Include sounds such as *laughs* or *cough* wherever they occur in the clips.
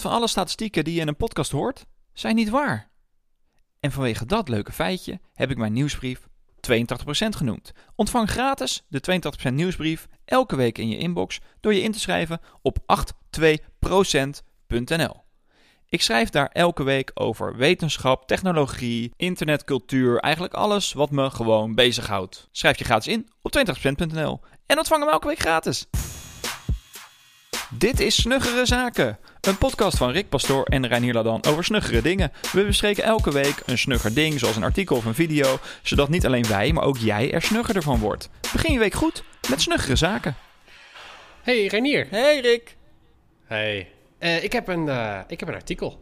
van alle statistieken die je in een podcast hoort, zijn niet waar. En vanwege dat leuke feitje heb ik mijn nieuwsbrief 82% genoemd. Ontvang gratis de 82% nieuwsbrief elke week in je inbox door je in te schrijven op 82%.nl. Ik schrijf daar elke week over wetenschap, technologie, internetcultuur, eigenlijk alles wat me gewoon bezighoudt. Schrijf je gratis in op 82%.nl en ontvang hem elke week gratis. Dit is Snuggere Zaken, een podcast van Rick Pastoor en Reinier Ladan over snuggere dingen. We bespreken elke week een snugger ding, zoals een artikel of een video, zodat niet alleen wij, maar ook jij er snuggerder van wordt. Begin je week goed met Snuggere Zaken. Hey Reinier. Hey Rick. Hey. Uh, ik, heb een, uh, ik heb een artikel.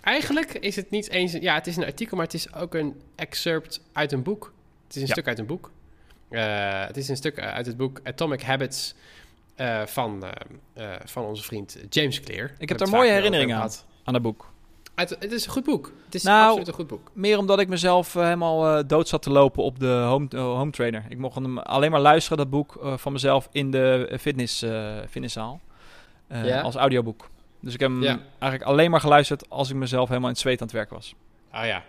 Eigenlijk is het niet eens... Ja, het is een artikel, maar het is ook een excerpt uit een boek. Het is een ja. stuk uit een boek. Uh, het is een stuk uit het boek Atomic Habits van, van onze vriend James Clear. Ik heb daar mooie herinneringen aan, aan het boek. Uit, het is een goed boek. Het is nou, absoluut een goed boek. Meer omdat ik mezelf helemaal dood zat te lopen op de home, home trainer. Ik mocht hem alleen maar luisteren, dat boek van mezelf, in de fitness, fitnesszaal. Ja? Als audioboek. Dus ik heb hem ja. eigenlijk alleen maar geluisterd als ik mezelf helemaal in het zweet aan het werk was. Ah ja.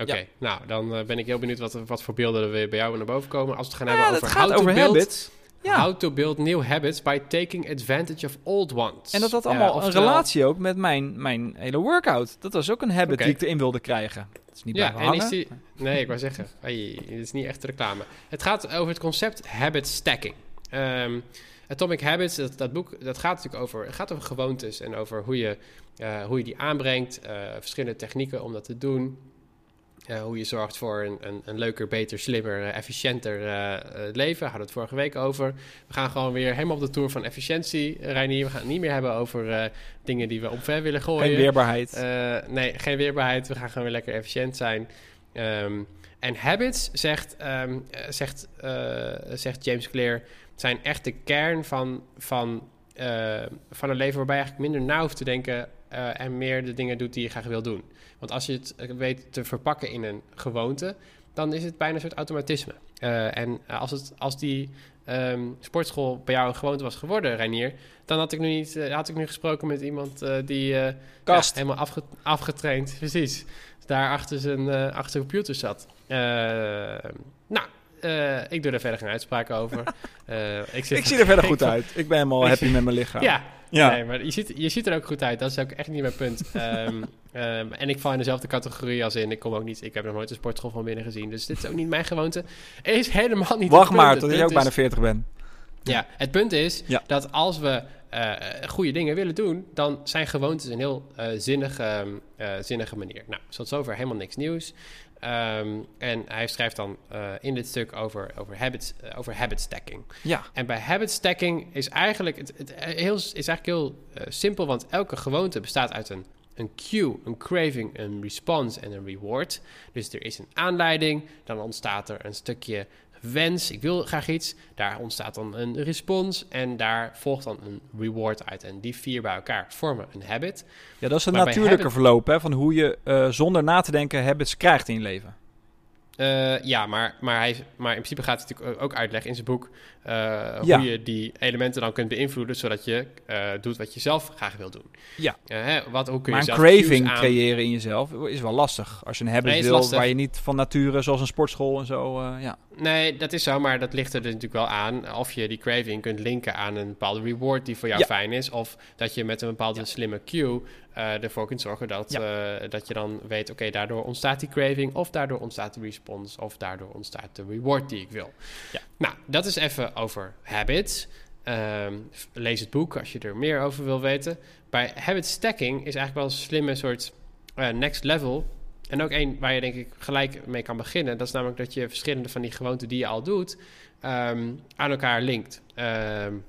Oké, ja. nou dan ben ik heel benieuwd wat, wat voor beelden er weer bij jou naar boven komen. Als we het gaan hebben over, how, over to habits. how to build new habits by taking advantage of old ones. En dat had allemaal een relatie ook met mijn, mijn hele workout. Dat was ook een habit okay. die ik erin wilde krijgen. Dat is niet ja, en is die, Nee, ik wou zeggen, *laughs* hey, dit is niet echt reclame. Het gaat over het concept habit stacking. Um, Atomic Habits, dat, dat boek, dat gaat natuurlijk over, gaat over gewoontes en over hoe je, uh, hoe je die aanbrengt, uh, verschillende technieken om dat te doen. Uh, hoe je zorgt voor een, een, een leuker, beter, slimmer, efficiënter leven. We hadden het vorige week over. We gaan gewoon weer helemaal op de tour van efficiëntie, Reinier. We gaan het niet meer hebben over dingen die we omver willen gooien. Geen weerbaarheid. nee, geen weerbaarheid. We gaan gewoon weer lekker efficiënt zijn. Um, en habits, zegt, um, zegt, zegt James Clear zijn echt de kern van, van, van een leven waarbij je eigenlijk minder na hoeft te denken en meer de dingen doet die je graag wil doen. Want als je het weet te verpakken in een gewoonte, dan is het bijna een soort automatisme. Uh, en als, het, als die um, sportschool bij jou een gewoonte was geworden, Reinier, dan had ik nu, niet, had ik nu gesproken met iemand die ja, helemaal afge, afgetraind, *laughs* precies, daar achter zijn, achter zijn computer zat. nou, uh, ik doe er verder geen uitspraak over. Uh, *laughs* ik, ik, zie er verder *laughs* goed uit. Ik ben helemaal happy met mijn lichaam. Ja, ja. Nee, maar je ziet, je ziet er ook goed uit. Dat is ook echt niet mijn punt. um, *laughs* um, en ik val in dezelfde categorie als in. Ik kom ook niet. Ik heb nog nooit een sportschool van binnen gezien. Dus dit is ook niet mijn gewoonte. Is helemaal niet. Wacht maar, tot je ook bijna 40 bent. Ja, het punt is ja. dat als we uh, goede dingen willen doen, dan zijn gewoontes een heel uh, zinnige, uh, zinnige manier. Nou, tot zover helemaal niks nieuws. Um, en hij schrijft dan uh, in dit stuk over, over, habits, uh, over habit stacking. Ja. En bij habit stacking is eigenlijk, het, het heel, is eigenlijk heel uh, simpel, want elke gewoonte bestaat uit een, een cue, een craving, een response en een reward. Dus er is een aanleiding, dan ontstaat er een stukje wens, ik wil graag iets. Daar ontstaat dan een respons en daar volgt dan een reward uit. En die vier bij elkaar vormen een habit. Ja, dat is een natuurlijke habit... verloop hè, van hoe je uh, zonder na te denken habits krijgt in je leven. Uh, ja, maar, maar, hij, maar in principe gaat hij natuurlijk ook uitleggen in zijn boek uh, ja. hoe je die elementen dan kunt beïnvloeden, zodat je uh, doet wat je zelf graag wil doen. Ja. Hè, wat, hoe kun maar je een craving aan... creëren in jezelf is wel lastig. Als je een habit nee, wil lastig. waar je niet van nature, zoals een sportschool en zo, ja. Nee, dat is zo, maar dat ligt er dus natuurlijk wel aan of je die craving kunt linken aan een bepaalde reward die voor jou ja. fijn is, of dat je met een bepaalde ja. slimme cue uh, ervoor kunt zorgen dat, ja. uh, dat je dan weet, oké, okay, daardoor ontstaat die craving, of daardoor ontstaat de response, of daardoor ontstaat de reward die ik wil. Ja. Nou, dat is even over habits. Um, lees het boek als je er meer over wil weten. Bij habit stacking is eigenlijk wel een slimme soort uh, next level. En ook één waar je denk ik gelijk mee kan beginnen. Dat is namelijk dat je verschillende van die gewoonten die je al doet, um, aan elkaar linkt. Um,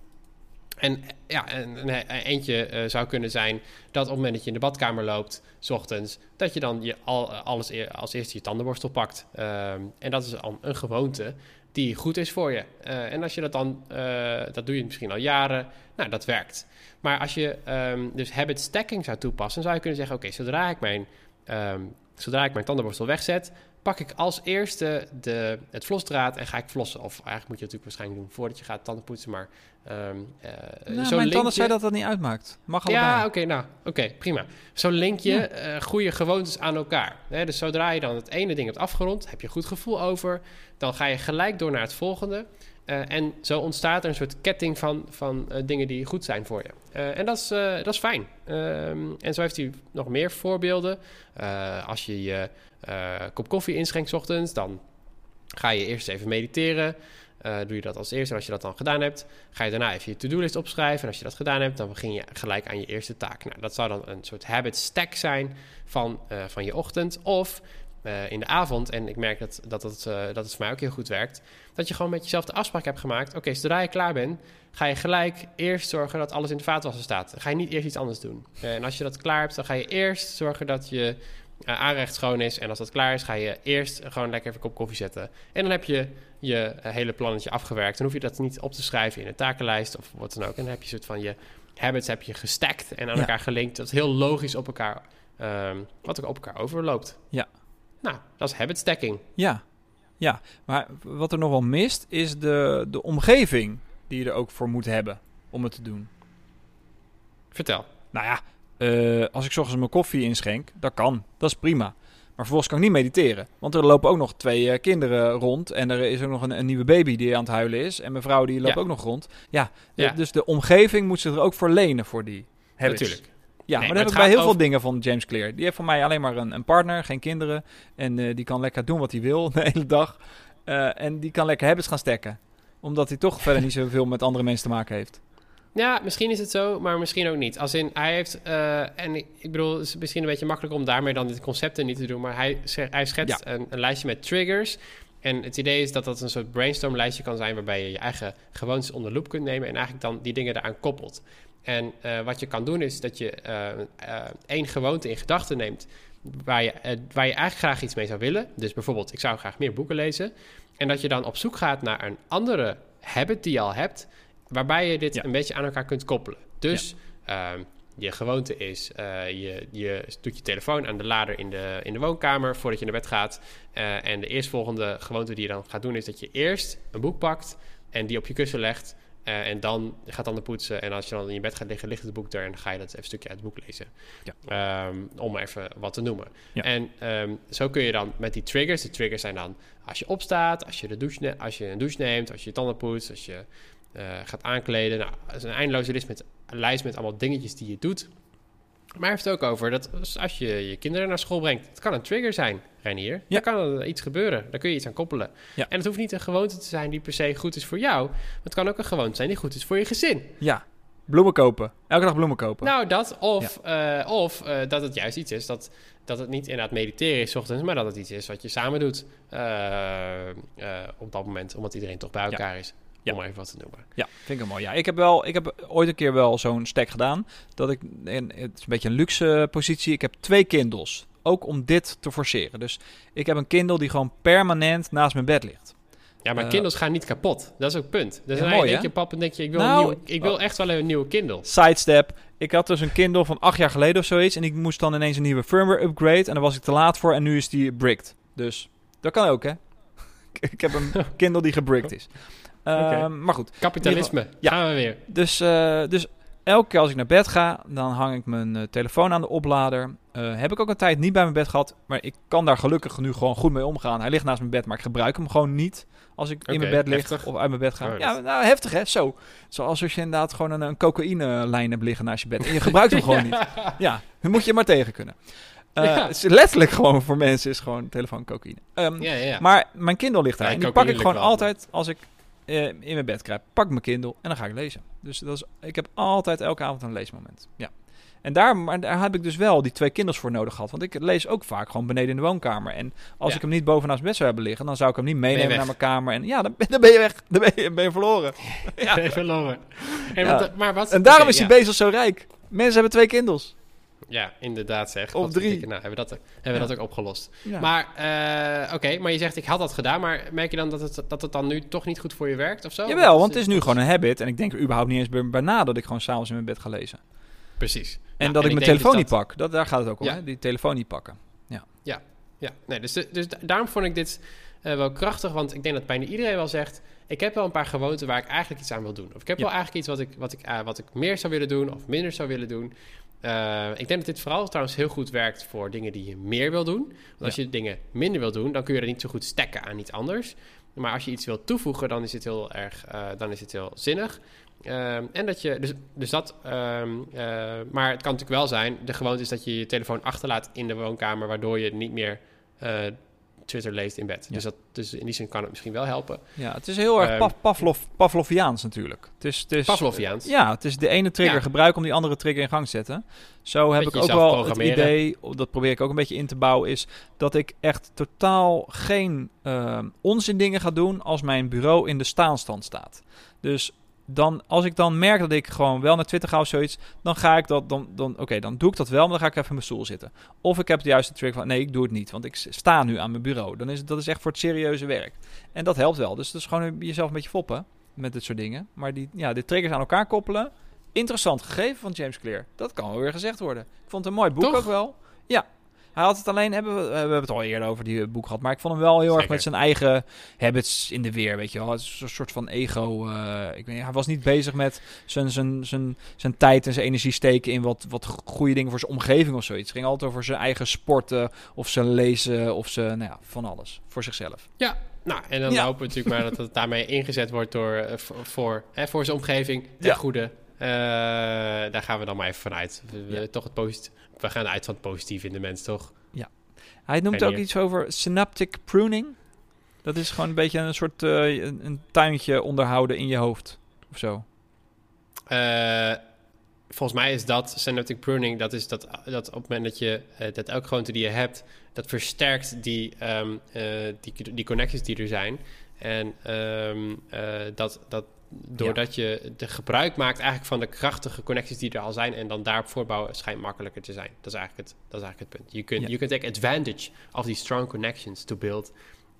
en ja, een, een eentje uh, zou kunnen zijn dat op het moment dat je in de badkamer loopt, s ochtends, dat je dan je al, alles e als eerste je tandenborstel pakt. Um, en dat is al een gewoonte die goed is voor je. En als je dat dan, dat doe je misschien al jaren, nou, dat werkt. Maar als je um, dus habit stacking zou toepassen, zou je kunnen zeggen, oké, zodra ik mijn um, zodra ik mijn tandenborstel wegzet, pak ik als eerste de, het vlosdraad en ga ik flossen. Of eigenlijk moet je natuurlijk waarschijnlijk doen voordat je gaat tanden poetsen, maar... Um, uh, nou, mijn tanden zei dat dat niet uitmaakt. Mag Ja, oké, nou, oké, prima. Zo link je ja. uh, goede gewoontes aan elkaar. Hè? Dus zodra je dan het ene ding hebt afgerond, heb je een goed gevoel over, dan ga je gelijk door naar het volgende. Uh, en zo ontstaat er een soort ketting van, van uh, dingen die goed zijn voor je. Uh, en dat is, dat is fijn. Um, en zo heeft hij nog meer voorbeelden. als je je kop koffie inschenkt ochtends, dan ga je eerst even mediteren. doe je dat als eerste. En als je dat dan gedaan hebt, ga je daarna even je to-do-list opschrijven. En als je dat gedaan hebt, dan begin je gelijk aan je eerste taak. Nou, dat zou dan een soort habit stack zijn van, van je ochtend. Of uh, in de avond. En ik merk dat, dat, het, uh, dat het voor mij ook heel goed werkt. Dat je gewoon met jezelf de afspraak hebt gemaakt. Oké, okay, zodra je klaar bent, ga je gelijk eerst zorgen dat alles in de vaatwasser staat. Ga je niet eerst iets anders doen. Uh, en als je dat klaar hebt, dan ga je eerst zorgen dat je aanrecht schoon is. En als dat klaar is, ga je eerst gewoon lekker even een kop koffie zetten. En dan heb je je hele plannetje afgewerkt. Dan hoef je dat niet op te schrijven in een takenlijst of wat dan ook. En dan heb je een soort van je habits heb je gestackt en aan ja. elkaar gelinkt. Dat is heel logisch op elkaar, um, wat ook op elkaar overloopt. Ja, nou, dat is habit stacking. Ja, ja. Maar wat er nog wel mist, is de, de omgeving die je er ook voor moet hebben om het te doen. Vertel. Nou ja, uh, als ik s ochtends mijn koffie inschenk, dat kan. Dat is prima. Maar vervolgens kan ik niet mediteren. Want er lopen ook nog twee uh, kinderen rond. En er is ook nog een, een, nieuwe baby die aan het huilen is. En mijn vrouw die loopt ja. ook nog rond. Ja, ja, dus de omgeving moet zich er ook voor lenen voor die habits. Natuurlijk. Ja, maar dat heb ik bij heel veel dingen van James Clear. Die heeft voor mij alleen maar een, een partner, geen kinderen. En uh, die kan lekker doen wat hij wil *laughs* de hele dag. Uh, en die kan lekker habits gaan stekken. Omdat hij toch verder niet *laughs* zoveel met andere mensen te maken heeft. Ja, misschien is het zo, maar misschien ook niet. Als in, hij heeft, uh, en ik, ik, bedoel, het is misschien een beetje makkelijk om daarmee dan dit concepten niet te doen, maar hij, hij schetst ja. een, een, lijstje met triggers. En het idee is dat dat een soort brainstormlijstje kan zijn waarbij je je eigen gewoontes onder loep kunt nemen en eigenlijk dan die dingen eraan koppelt. En uh, wat je kan doen is dat je uh, één gewoonte in gedachten neemt waar je, waar je eigenlijk graag iets mee zou willen. Dus bijvoorbeeld, ik zou graag meer boeken lezen. En dat je dan op zoek gaat naar een andere habit die je al hebt, waarbij je dit ja. een beetje aan elkaar kunt koppelen. Dus ja. Ehm, je gewoonte is, je, je doet je telefoon aan de lader in de, in de woonkamer voordat je naar bed gaat. en de eerstvolgende gewoonte die je dan gaat doen is dat je eerst een boek pakt en die op je kussen legt. Uh, en dan gaat dan de poetsen. En als je dan in je bed gaat liggen, ligt het boek er. En dan ga je dat even een stukje uit het boek lezen. Ja. Um, om even wat te noemen. Ja. En um, zo kun je dan met die triggers. De triggers zijn dan als je opstaat, als je, de douche als je een douche neemt, als je je tanden poetst, als je uh, gaat aankleden. Nou, dat is een eindeloze lijst met, lijst met allemaal dingetjes die je doet. Maar hij heeft het ook over dat als je je kinderen naar school brengt, het kan een trigger zijn, Renier. Ja. Dan kan er iets gebeuren. Daar kun je iets aan koppelen. Ja. En het hoeft niet een gewoonte te zijn die per se goed is voor jou. Maar het kan ook een gewoonte zijn die goed is voor je gezin. Ja, bloemen kopen. Elke dag bloemen kopen. Nou, dat. Of, ja. uh, of uh, dat het juist iets is dat, dat het niet inderdaad mediteren is ochtends, maar dat het iets is wat je samen doet uh, op dat moment, omdat iedereen toch bij elkaar ja. is. Ja. Om even wat te noemen. Ja, vind ik wel mooi. Ja, ik heb, wel, ik heb ooit een keer wel zo'n stack gedaan. Dat ik, en het is een beetje een luxe positie. Ik heb twee Kindles. Ook om dit te forceren. Dus ik heb een Kindle die gewoon permanent naast mijn bed ligt. Ja, maar uh, Kindles gaan niet kapot. Dat is ook punt. Dus ja, mooi, denk je, pap, en denk je, ik wil, nou, een nieuwe, ik wil echt wel een nieuwe Kindle. Sidestep. Ik had dus een Kindle van acht jaar geleden of zoiets. En ik moest dan ineens een nieuwe firmware upgrade. En daar was ik te laat voor. En nu is die bricked. Dus dat kan ook, hè? *laughs* ik heb een *laughs* Kindle die gebricked is. Okay. Uh, maar goed. Kapitalisme. Ja. Gaan we weer. Dus, uh, dus elke keer als ik naar bed ga, dan hang ik mijn uh, telefoon aan de oplader. Uh, heb ik ook een tijd niet bij mijn bed gehad, maar ik kan daar gelukkig nu gewoon goed mee omgaan. Hij ligt naast mijn bed, maar ik gebruik hem gewoon niet als ik okay, in mijn bed lig heftig. of uit mijn bed ga. Oh, ja, nou heftig hè, zo. Zoals als je inderdaad gewoon een, een cocaïne-lijn hebt liggen naast je bed en je *laughs* gebruikt hem gewoon niet. Ja, dan moet je maar tegen kunnen. Uh, ja. letterlijk gewoon voor mensen is gewoon telefoon cocaïne. Um, ja, ja. Maar mijn Kindle ligt daar. en die pak ik gewoon altijd als ik uh, in mijn bed kruip, pak mijn Kindle en dan ga ik lezen. Dus dat is, ik heb altijd elke avond een leesmoment. Ja. En daar, maar daar heb ik dus wel die twee Kindles voor nodig gehad. Want ik lees ook vaak gewoon beneden in de woonkamer. En als ja. ik hem niet bovenaan mijn bed zou hebben liggen, dan zou ik hem niet meenemen naar mijn kamer. En ja, dan, dan ben je weg. Dan ben je, ben je verloren. *laughs* ja. Ben je verloren. Ja. maar wat, en daarom okay, is die ja. bezig zo rijk. Mensen hebben twee Kindles. Ja, inderdaad zeg. Of drie. Nou, hebben we dat, hebben we dat ook opgelost. Ja. Maar, uh, oké, okay, maar je zegt ik had dat gedaan. Maar merk je dan dat het, dat het dan nu toch niet goed voor je werkt of zo? Jawel, want het is nu gewoon een habit. En ik denk er überhaupt niet eens bij, na dat ik gewoon s'avonds in mijn bed ga lezen. Precies. En nou, dat en ik mijn telefoon dat... niet pak. Dat, daar gaat het ook om, ja. hè? Die telefoon niet pakken. Ja. Ja. Ja, nee, dus, dus daarom vond ik dit uh, wel krachtig. Want ik denk dat bijna iedereen wel zegt... ik heb wel een paar gewoonten waar ik eigenlijk iets aan wil doen. Of ik heb wel eigenlijk iets wat ik, wat, ik, uh, wat ik meer zou willen doen... of minder zou willen doen. Uh, ik denk dat dit vooral trouwens heel goed werkt voor dingen die je meer wil doen. Want als je dingen minder wil doen... dan kun je er niet zo goed stekken aan iets anders. Maar als je iets wilt toevoegen, dan is het heel erg... dan is het heel zinnig. Um, en dat je, dus, dus dat, um, uh, maar het kan natuurlijk wel zijn, de gewoonte is dat je je telefoon achterlaat in de woonkamer, waardoor je niet meer Twitter leest in bed. Dus, dat, dus in die zin kan het misschien wel helpen. Ja, het is heel erg um, Pavlov, Pavloviaans natuurlijk. Het is, het is, Pavloviaans? Ja, het is de ene trigger ja. gebruiken om die andere trigger in gang te zetten. Zo heb ik ook wel het idee, dat probeer ik ook een beetje in te bouwen, is dat ik echt totaal geen uh, onzin dingen ga doen als mijn bureau in de staanstand staat. Dus dan, als ik dan merk dat ik gewoon wel naar Twitter ga of zoiets, dan ga ik dat, dan, dan oké, dan doe ik dat wel, maar dan ga ik even in mijn stoel zitten. Of ik heb de juiste trick van, nee, ik doe het niet, want ik sta nu aan mijn bureau. Dan is dat is echt voor het serieuze werk. En dat helpt wel. Dus dat is gewoon jezelf een beetje foppen met dit soort dingen. Maar die, ja, de triggers aan elkaar koppelen. Interessant gegeven van James Clear. Dat kan wel weer gezegd worden. Ik vond het een mooi boek ook wel. Ja, hij had het alleen, hebben we, we hebben het al eerder over die boek gehad, maar ik vond hem wel heel erg met zijn eigen habits in de weer, weet je wel. Het is een soort van ego. Uh, ik weet, hij was niet bezig met zijn, zijn, zijn, zijn tijd en zijn energie steken in wat, wat goede dingen voor zijn omgeving of zoiets. Het ging altijd over zijn eigen sporten of zijn lezen of zijn, nou ja, van alles. Voor zichzelf. Ja, nou, en dan hopen we natuurlijk maar dat het daarmee ingezet wordt door, uh, voor, hè, voor zijn omgeving, ten ja. goede. Uh, daar gaan we dan maar even vanuit. We, ja. toch het we gaan uit van het positief in de mens, toch? Ja. Hij noemt ook iets over synaptic pruning. Dat is gewoon een beetje een soort uh, een, tuintje onderhouden in je hoofd of zo. Uh, volgens mij is dat synaptic pruning, dat is dat, dat op het moment dat je dat elke gewoonte die je hebt, dat versterkt die, um, die, die connecties die er zijn. En um, dat, dat doordat je de gebruik maakt eigenlijk van de krachtige connecties die er al zijn en dan daarop voorbouwen schijnt makkelijker te zijn. Dat is eigenlijk het, dat is eigenlijk het punt. You can, you can take advantage of these strong connections to build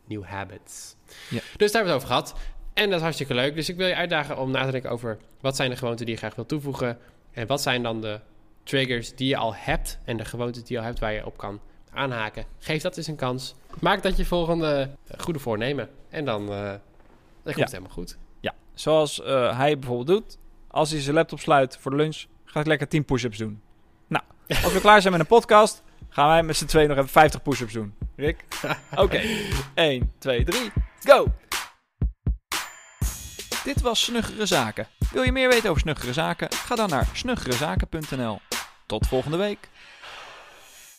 new habits. Ja. Dus daar hebben we het over gehad. En dat is hartstikke leuk. Dus ik wil je uitdagen om na te denken over wat zijn de gewoonten die je graag wil toevoegen en wat zijn dan de triggers die je al hebt en de gewoontes die je al hebt waar je op kan aanhaken. Geef dat eens een kans. Maak dat je volgende goede voornemen. En dan, uh, dan komt het helemaal goed. Zoals uh, hij bijvoorbeeld doet. Als hij zijn laptop sluit voor de lunch, ga ik lekker 10 push-ups doen. Nou, als we klaar zijn met een podcast, gaan wij met z'n tweeën nog even 50 push-ups doen. Rick? *laughs* Oké. Okay. 1, 2, 3, go! Dit was Snuggere Zaken. Wil je meer weten over Snuggere Zaken? Ga dan naar snuggerezaken.nl. Tot volgende week.